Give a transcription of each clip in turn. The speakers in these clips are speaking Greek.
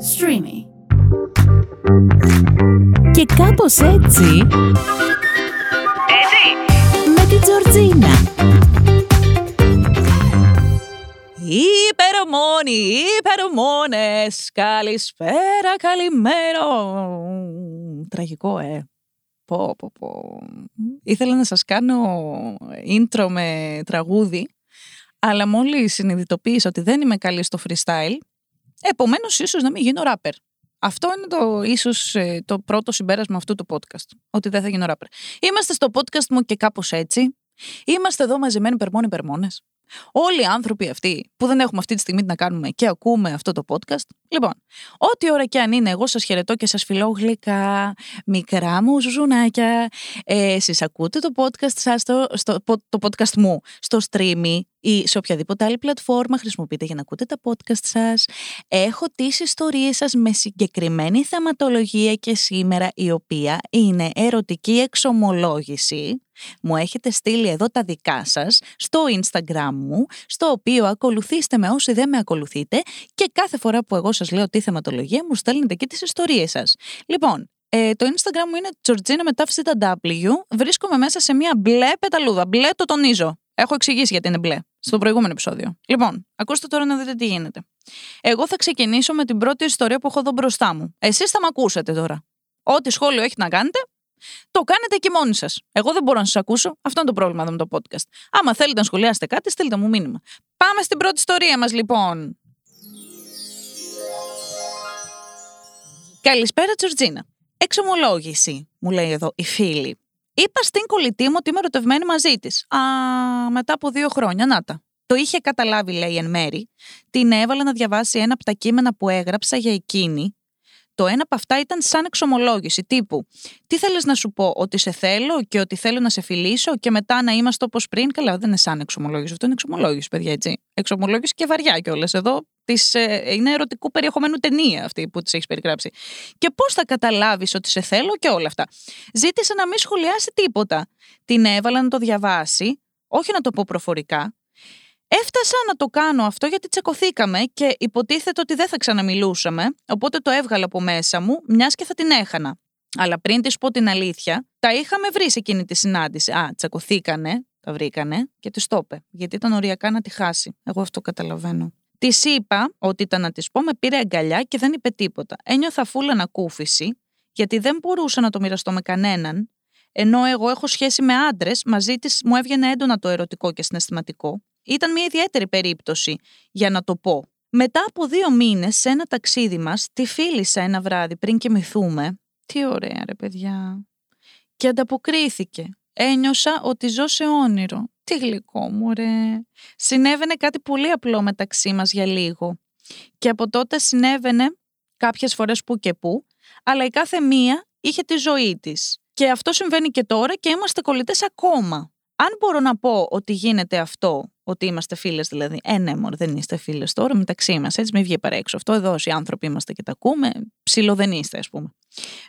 Streamy. Και κάπως έτσι... Έτσι. Με την Τζορτζίνα. Υπερομόνοι, υπερομόνες, καλησπέρα, καλημέρα. Τραγικό, ε. Πω, πω, πω. Ήθελα να σας κάνω intro με τραγούδι, αλλά μόλις συνειδητοποίησα ότι δεν είμαι καλή στο freestyle, επομένως ίσως να μην γίνω rapper. Αυτό είναι το ίσως ε, το πρώτο συμπέρασμα αυτού του podcast, ότι δεν θα γίνω rapper. Είμαστε στο podcast μου και κάπως έτσι. Είμαστε εδώ μαζεμένοι υπερμόνοι υπερμόνες. Όλοι οι άνθρωποι αυτοί που δεν έχουμε αυτή τη στιγμή τι να κάνουμε και ακούμε αυτό το podcast. Λοιπόν, ό,τι ώρα και αν είναι, εγώ σας χαιρετώ και σας φιλώ γλυκά, μικρά μου ζουζουνάκια. Ε, εσείς ακούτε το podcast σας, στο, στο, το podcast μου, στο streamy ή σε οποιαδήποτε άλλη πλατφόρμα χρησιμοποιείτε για να ακούτε τα podcast σας. Έχω τις ιστορίες σας με συγκεκριμένη θεματολογία και σήμερα η οποία είναι ερωτική εξομολόγηση. Μου έχετε στείλει εδώ τα δικά σας στο Instagram μου, στο οποίο ακολουθήστε με όσοι δεν με ακολουθείτε και κάθε φορά που εγώ σας λέω τη θεματολογία μου στέλνετε και τις ιστορίες σας. Λοιπόν, ε, το Instagram μου είναι Georgina με τάφη W. Βρίσκομαι μέσα σε μια μπλε πεταλούδα. Μπλε το τονίζω. Έχω εξηγήσει γιατί είναι μπλε στο προηγούμενο επεισόδιο. Λοιπόν, ακούστε τώρα να δείτε τι γίνεται. Εγώ θα ξεκινήσω με την πρώτη ιστορία που έχω εδώ μπροστά μου. Εσείς θα με ακούσετε τώρα. Ό,τι σχόλιο έχετε να κάνετε, το κάνετε και μόνοι σας. Εγώ δεν μπορώ να σας ακούσω. Αυτό είναι το πρόβλημα εδώ με το podcast. Άμα θέλετε να σχολιάσετε κάτι, στείλτε μου μήνυμα. Πάμε στην πρώτη ιστορία μας, λοιπόν. Καλησπέρα, Τζορτζίνα. Εξομολόγηση, μου λέει εδώ η φίλη. Είπα στην κολλητή μου ότι είμαι ερωτευμένη μαζί της. Α, μετά από δύο χρόνια, να τα. Το είχε καταλάβει, λέει εν μέρη. Την έβαλα να διαβάσει ένα από τα κείμενα που έγραψα για εκείνη. Το ένα από αυτά ήταν σαν εξομολόγηση, τύπου. Τι θέλεις να σου πω, Ότι σε θέλω και ότι θέλω να σε φιλήσω και μετά να είμαστε όπως πριν. Καλά, δεν είναι σαν εξομολόγηση. Αυτό είναι εξομολόγηση, παιδιά, έτσι. Εξομολόγηση και βαριά κιόλας. Εδώ της, ε, είναι ερωτικού περιεχομένου ταινία αυτή που της έχεις περιγράψει. Και πώς θα καταλάβεις ότι σε θέλω και όλα αυτά. Ζήτησε να μην σχολιάσει τίποτα. Την έβαλα να το διαβάσει, όχι να το πω προφορικά. Έφτασα να το κάνω αυτό γιατί τσεκωθήκαμε και υποτίθεται ότι δεν θα ξαναμιλούσαμε, οπότε το έβγαλα από μέσα μου, μιας και θα την έχανα. Αλλά πριν της πω την αλήθεια, τα είχαμε βρει σε εκείνη τη συνάντηση. Α, τσακωθήκανε, τα βρήκανε και της το είπε. Γιατί ήταν οριακά να τη χάσει. Εγώ αυτό καταλαβαίνω. Της είπα ότι ήταν να της πω, με πήρε αγκαλιά και δεν είπε τίποτα. Ένιωθα φούλα ανακούφιση, γιατί δεν μπορούσα να το μοιραστώ με κανέναν, ενώ εγώ έχω σχέση με άντρες, μαζί της μου έβγαινε έντονα το ερωτικό και συναισθηματικό. Ήταν μια ιδιαίτερη περίπτωση για να το πω. Μετά από δύο μήνες, σε ένα ταξίδι μας, τη φίλησα ένα βράδυ πριν κοιμηθούμε. Τι ωραία, ρε παιδιά. Και ανταποκρίθηκε. Ένιωσα ότι ζω σε όνειρο. Τι γλυκό μου, ρε. Συνέβαινε κάτι πολύ απλό μεταξύ μας για λίγο. Και από τότε συνέβαινε κάποιες φορές που και που, αλλά η κάθε μία είχε τη ζωή της. Και αυτό συμβαίνει και τώρα και είμαστε κολλητές ακόμα. Αν μπορώ να πω ότι γίνεται αυτό, ότι είμαστε φίλες δηλαδή, ε, ναι, μωρέ, δεν είστε φίλες τώρα μεταξύ μας. Έτσι, μην βγει παρέξω αυτό. Εδώ, όσοι άνθρωποι είμαστε και τα ακούμε, ψηλό δεν είστε, ας πούμε.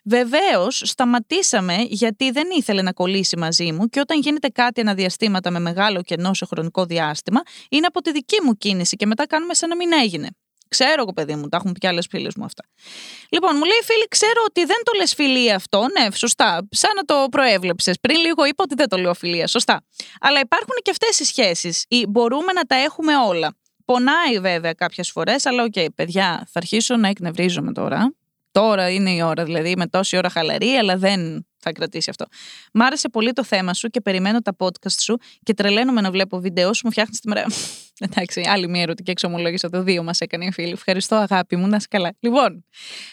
Βεβαίως, σταματήσαμε γιατί δεν ήθελε να κολλήσει μαζί μου και όταν γίνεται κάτι αναδιαστήματα με μεγάλο κενό σε χρονικό διάστημα, είναι από τη δική μου κίνηση και μετά κάνουμε σαν να μην έγινε. Ξέρω εγώ, παιδί μου, τα έχουν πει άλλες φίλες μου αυτά. Λοιπόν, μου λέει η φίλη, ξέρω ότι δεν το λες φιλία αυτό. Ναι, σωστά. Σαν να το προέβλεψες. Πριν λίγο είπα ότι δεν το λέω φιλία. Σωστά. Αλλά υπάρχουν και αυτές οι σχέσεις. Μπορούμε να τα έχουμε όλα. Πονάει βέβαια κάποιες φορές, αλλά OK, okay, παιδιά, θα αρχίσω να εκνευρίζομαι τώρα. Τώρα είναι η ώρα, δηλαδή με τόση ώρα χαλαρή, αλλά δεν θα κρατήσει αυτό. Μ' άρεσε πολύ το θέμα σου και περιμένω τα podcast σου και τρελαίνομαι να βλέπω βίντεο σου. Μου φτιάχνεις τη μέρα. Εντάξει, άλλη μια ερωτική εξομολόγηση το δύο μας έκανε η φίλη. Ευχαριστώ, αγάπη μου, να είσαι καλά. Λοιπόν,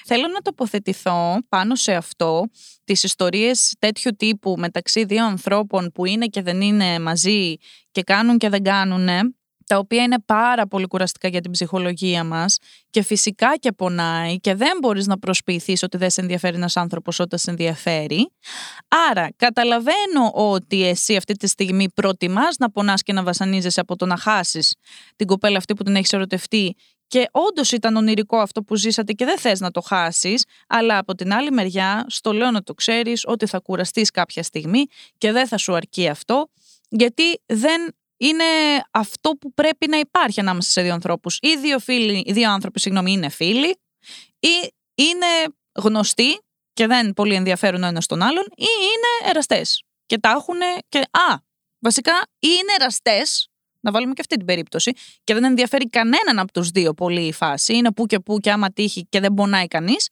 θέλω να τοποθετηθώ πάνω σε αυτό, τις ιστορίες τέτοιου τύπου μεταξύ δύο ανθρώπων που είναι και δεν είναι μαζί και κάνουν και δεν κάνουν τα οποία είναι πάρα πολύ κουραστικά για την ψυχολογία μας και φυσικά και πονάει και δεν μπορείς να προσποιηθείς ότι δεν σε ενδιαφέρει ένας άνθρωπος όταν σε ενδιαφέρει. Άρα καταλαβαίνω ότι εσύ αυτή τη στιγμή προτιμάς να πονάς και να βασανίζεσαι από το να χάσεις την κοπέλα αυτή που την έχεις ερωτευτεί και όντως ήταν ονειρικό αυτό που ζήσατε και δεν θες να το χάσεις, αλλά από την άλλη μεριά, στο λέω να το ξέρεις ότι θα κουραστείς κάποια στιγμή και δεν θα σου αρκεί αυτό, γιατί δεν είναι αυτό που πρέπει να υπάρχει ανάμεσα σε δύο ανθρώπους. Οι δύο, φίλοι, οι δύο άνθρωποι, συγγνώμη, είναι φίλοι. ή είναι γνωστοί και δεν πολύ ενδιαφέρουν ο ένας τον άλλον, ή είναι εραστές. Και τα έχουν. Και... Α, βασικά, ή είναι εραστές, να βάλουμε και αυτή την περίπτωση, και δεν ενδιαφέρει κανέναν από τους δύο πολύ η φάση. Είναι που και που και άμα τύχει και δεν πονάει κανείς.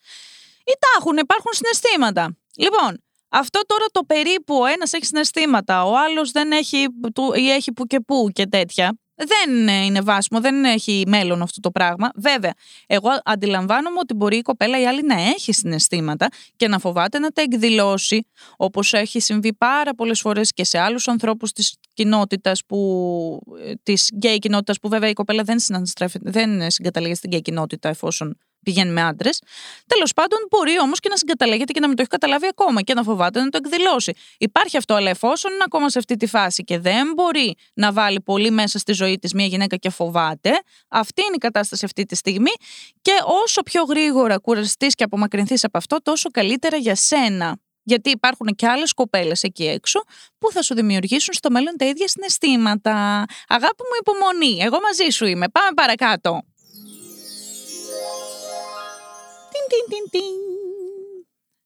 Ή τα έχουν, υπάρχουν συναισθήματα. Λοιπόν, αυτό τώρα το περίπου ο ένας έχει συναισθήματα, ο άλλος δεν έχει ή έχει που και που και τέτοια. Δεν είναι βάσιμο, δεν έχει μέλλον αυτό το πράγμα. Βέβαια, εγώ αντιλαμβάνομαι ότι μπορεί η κοπέλα η άλλη να έχει συναισθήματα και να φοβάται να τα εκδηλώσει, όπως έχει συμβεί πάρα πολλές φορές και σε άλλους ανθρώπους της κοινότητας που. της γκέι κοινότητας, που βέβαια η κοπέλα δεν, δεν συγκαταλέγεται στην γκέι κοινότητα εφόσον πηγαίνει με άντρες. Τέλος πάντων, μπορεί όμως και να συγκαταλέγεται και να μην το έχει καταλάβει ακόμα και να φοβάται να το εκδηλώσει. Υπάρχει αυτό, αλλά εφόσον είναι ακόμα σε αυτή τη φάση και δεν μπορεί να βάλει πολύ μέσα στη ζωή της μια γυναίκα και φοβάται, αυτή είναι η κατάσταση αυτή τη στιγμή. Και όσο πιο γρήγορα κουραστείς και απομακρυνθείς από αυτό, τόσο καλύτερα για σένα. Γιατί υπάρχουν και άλλες κοπέλες εκεί έξω που θα σου δημιουργήσουν στο μέλλον τα ίδια συναισθήματα. Αγάπη μου, υπομονή. Εγώ μαζί σου είμαι. Πάμε παρακάτω. Τιν, τιν,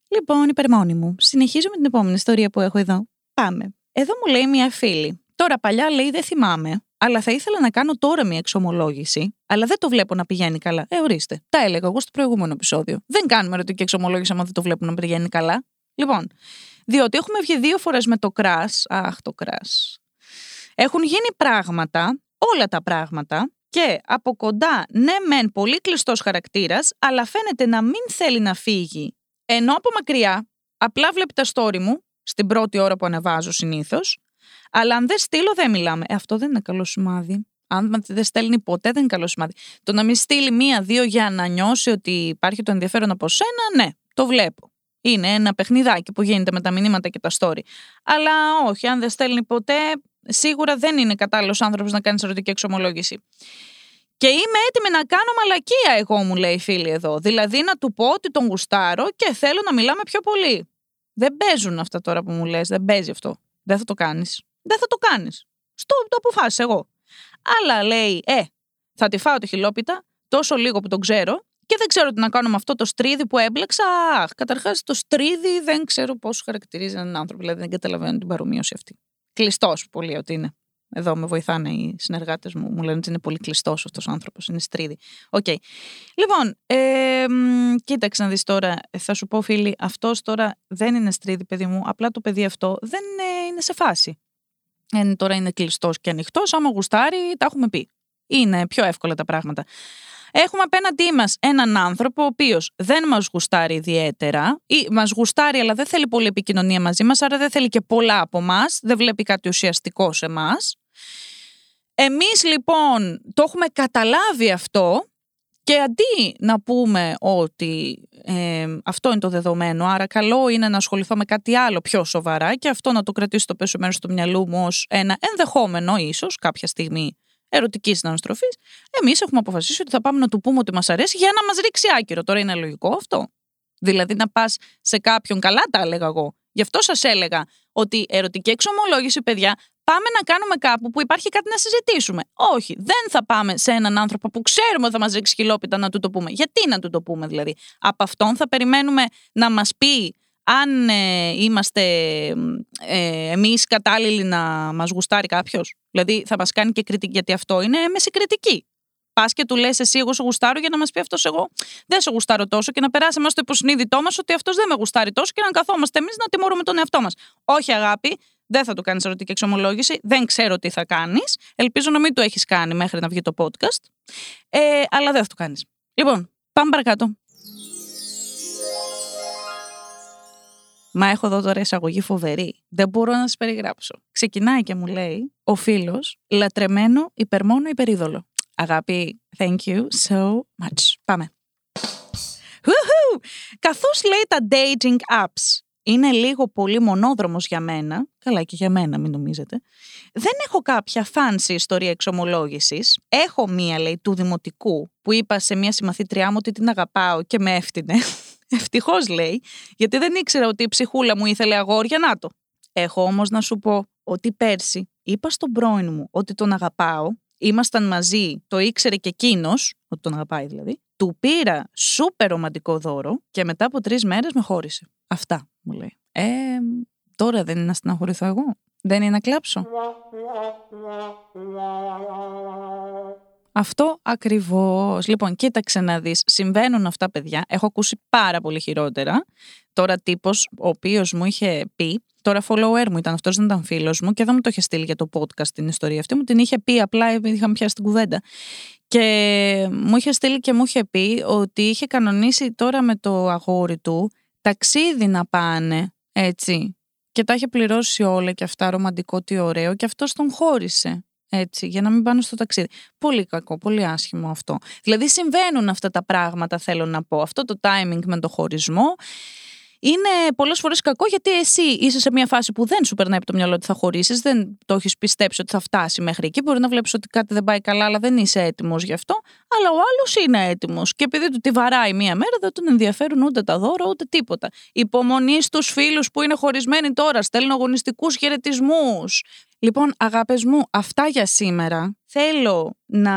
Λοιπόν, υπερμόνη μου. Συνεχίζω με την επόμενη ιστορία που έχω εδώ. Πάμε. Εδώ μου λέει μια φίλη. Τώρα παλιά λέει δεν θυμάμαι, αλλά θα ήθελα να κάνω τώρα μια εξομολόγηση, αλλά δεν το βλέπω να πηγαίνει καλά. Ε, ορίστε. Τα έλεγα εγώ στο προηγούμενο επεισόδιο. Δεν κάνουμε ερωτική εξομολόγηση άμα δεν το βλέπω να πηγαίνει καλά. Λοιπόν, διότι έχουμε βγει δύο φορές με το κρά. Αχ, το κρά. Έχουν γίνει πράγματα, όλα τα πράγματα, και από κοντά, ναι, μεν πολύ κλειστός χαρακτήρας, αλλά φαίνεται να μην θέλει να φύγει. Ενώ από μακριά, απλά βλέπει τα story μου, στην πρώτη ώρα που ανεβάζω συνήθως, αλλά αν δεν στείλω, δεν μιλάμε. Ε, αυτό δεν είναι καλό σημάδι. Αν δεν στέλνει ποτέ, δεν είναι καλό σημάδι. Το να μην στείλει μία-δύο για να νιώσει ότι υπάρχει το ενδιαφέρον από σένα, ναι, το βλέπω. Είναι ένα παιχνιδάκι που γίνεται με τα μηνύματα και τα story. Αλλά όχι, αν δεν στέλνει ποτέ, σίγουρα δεν είναι κατάλληλος άνθρωπος να κάνει ερωτική εξομολόγηση. Και είμαι έτοιμη να κάνω μαλακία, εγώ μου λέει η φίλη εδώ. Δηλαδή να του πω ότι τον γουστάρω και θέλω να μιλάμε πιο πολύ. Δεν παίζουν αυτά τώρα που μου λες, δεν παίζει αυτό. Δεν θα το κάνεις. Δεν θα το κάνεις. Στο το αποφάσισα εγώ. Αλλά λέει, Ε, θα τη φάω τη χιλόπιτα, τόσο λίγο που τον ξέρω, και δεν ξέρω τι να κάνω με αυτό το στρίδι που έμπλεξα. Αχ, καταρχάς το στρείδι δεν ξέρω πώς χαρακτηρίζει έναν άνθρωπο. Δηλαδή δεν καταλαβαίνω την παρομοίωση αυτή κλειστός πολύ ότι είναι. Εδώ με βοηθάνε οι συνεργάτες μου. Μου λένε ότι είναι πολύ κλειστός αυτός ο άνθρωπος. Είναι στρείδι. OK. Okay. Λοιπόν, ε, κοίταξε να δεις τώρα. Θα σου πω, φίλοι, αυτός τώρα δεν είναι στρείδι, παιδί μου. Απλά το παιδί αυτό δεν είναι, είναι σε φάση. Ε, τώρα είναι κλειστός και ανοιχτός. Άμα γουστάρει, τα έχουμε πει. Είναι πιο εύκολα τα πράγματα. Έχουμε απέναντί μας έναν άνθρωπο ο οποίος δεν μας γουστάρει ιδιαίτερα ή μας γουστάρει, αλλά δεν θέλει πολύ επικοινωνία μαζί μας, άρα δεν θέλει και πολλά από εμά, δεν βλέπει κάτι ουσιαστικό σε εμά. Εμείς λοιπόν το έχουμε καταλάβει αυτό και αντί να πούμε ότι ε, αυτό είναι το δεδομένο, άρα καλό είναι να ασχοληθώ με κάτι άλλο πιο σοβαρά και αυτό να το κρατήσω στο πέσο μέρος του μυαλού μου ως ένα ενδεχόμενο ίσως κάποια στιγμή ερωτικής συναναστροφής, εμείς έχουμε αποφασίσει ότι θα πάμε να του πούμε ότι μας αρέσει για να μας ρίξει άκυρο. Τώρα είναι λογικό αυτό; Δηλαδή να πας σε κάποιον, καλά τα έλεγα εγώ. Γι' αυτό σας έλεγα ότι ερωτική εξομολόγηση, παιδιά, πάμε να κάνουμε κάπου που υπάρχει κάτι να συζητήσουμε. Όχι, δεν θα πάμε σε έναν άνθρωπο που ξέρουμε ότι θα μας ρίξει χιλόπιτα να του το πούμε. Γιατί να του το πούμε, δηλαδή; Από αυτόν θα περιμένουμε να μας πει αν ε, είμαστε ε, εμείς κατάλληλοι να μας γουστάρει κάποιος. Δηλαδή θα μας κάνει και κριτική, γιατί αυτό είναι έμεση κριτική. Πας και του λες: Εσύ, εγώ σε γουστάρω για να μας πει αυτός εγώ. Δεν σε γουστάρω τόσο και να περάσει εμά στο υποσυνείδητό μας ότι αυτός δεν με γουστάρει τόσο και να καθόμαστε εμείς να τιμωρούμε τον εαυτό μας. Όχι, αγάπη, δεν θα του κάνεις ερωτική εξομολόγηση. Δεν ξέρω τι θα κάνεις. Ελπίζω να μην το έχεις κάνει μέχρι να βγει το podcast. Ε, αλλά δεν θα το κάνεις. Λοιπόν, πάμε παρακάτω. Μα έχω εδώ τώρα εισαγωγή φοβερή. Δεν μπορώ να σας περιγράψω. Ξεκινάει και μου λέει ο φίλος, λατρεμένο, υπερμόνο, υπερίδωλο. Αγάπη, thank you so much. Πάμε. Καθώς λέει τα dating apps είναι λίγο πολύ μονόδρομος για μένα, καλά και για μένα μην νομίζετε, δεν έχω κάποια fancy ιστορία εξομολόγησης. Έχω μία, λέει, του δημοτικού, που είπα σε μία συμμαθήτριά μου ότι την αγαπάω και με έφτιανε. Ευτυχώς λέει, γιατί δεν ήξερα ότι η ψυχούλα μου ήθελε αγόρια, να το. Έχω όμως να σου πω ότι πέρσι είπα στον πρώην μου ότι τον αγαπάω ήμασταν μαζί, το ήξερε και εκείνος, ότι τον αγαπάει δηλαδή. Του πήρα σούπερ ρομαντικό δώρο και μετά από τρεις μέρες με χώρισε. Αυτά μου λέει. Ε, τώρα δεν είναι να στεναχωρηθώ εγώ. Δεν είναι να κλάψω. Αυτό ακριβώς. Λοιπόν, κοίταξε να δεις. Συμβαίνουν αυτά, παιδιά. Έχω ακούσει πάρα πολύ χειρότερα. Τώρα τύπος, ο οποίος μου είχε πει, τώρα follower μου ήταν αυτός, δεν ήταν φίλος μου και δεν μου το είχε στείλει για το podcast την ιστορία αυτή. Μου την είχε πει απλά επειδή είχαμε πιάσει την κουβέντα. Και μου είχε στείλει και μου είχε πει ότι είχε κανονίσει τώρα με το αγόρι του ταξίδι να πάνε, έτσι. Και τα είχε πληρώσει όλα και αυτά, ρομαντικό, τι ωραίο, και αυτός τον χώρισε. Έτσι, για να μην πάνε στο ταξίδι. Πολύ κακό, πολύ άσχημο αυτό. Δηλαδή συμβαίνουν αυτά τα πράγματα, θέλω να πω. Αυτό το timing με το χωρισμό είναι πολλές φορές κακό γιατί εσύ είσαι σε μια φάση που δεν σου περνάει από το μυαλό ότι θα χωρίσεις, δεν το έχεις πιστέψει ότι θα φτάσει μέχρι εκεί. Μπορεί να βλέπεις ότι κάτι δεν πάει καλά, αλλά δεν είσαι έτοιμος γι' αυτό. Αλλά ο άλλος είναι έτοιμος. Και επειδή του τη βαράει μία μέρα, δεν τον ενδιαφέρουν ούτε τα δώρα ούτε τίποτα. Υπομονή στους φίλους που είναι χωρισμένοι τώρα, στέλνουν αγωνιστικούς χαιρετισμούς. Λοιπόν, αγάπες μου, αυτά για σήμερα. Θέλω να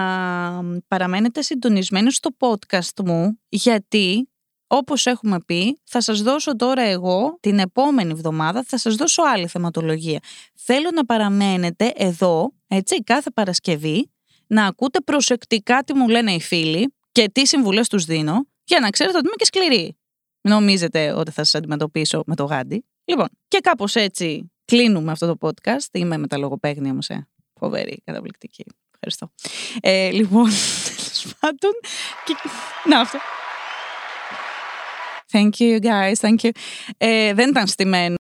παραμένετε συντονισμένοι στο podcast μου, γιατί όπως έχουμε πει, θα σας δώσω τώρα εγώ την επόμενη εβδομάδα, θα σας δώσω άλλη θεματολογία. Θέλω να παραμένετε εδώ, έτσι, κάθε Παρασκευή, να ακούτε προσεκτικά τι μου λένε οι φίλοι και τι συμβουλές τους δίνω, για να ξέρετε ότι είμαι και σκληρή. Νομίζετε ότι θα σας αντιμετωπίσω με το γάντι. Λοιπόν, και κάπως έτσι κλείνουμε αυτό το podcast. Είμαι με τα λογοπαίγνια όμως, ε. Φοβερή, καταπληκτική. Ευχαριστώ. Ε, λοιπόν, τέλος πάντων. Και... Να, αυτό. Thank you, guys. Thank you. Ε, δεν ήταν στημένο.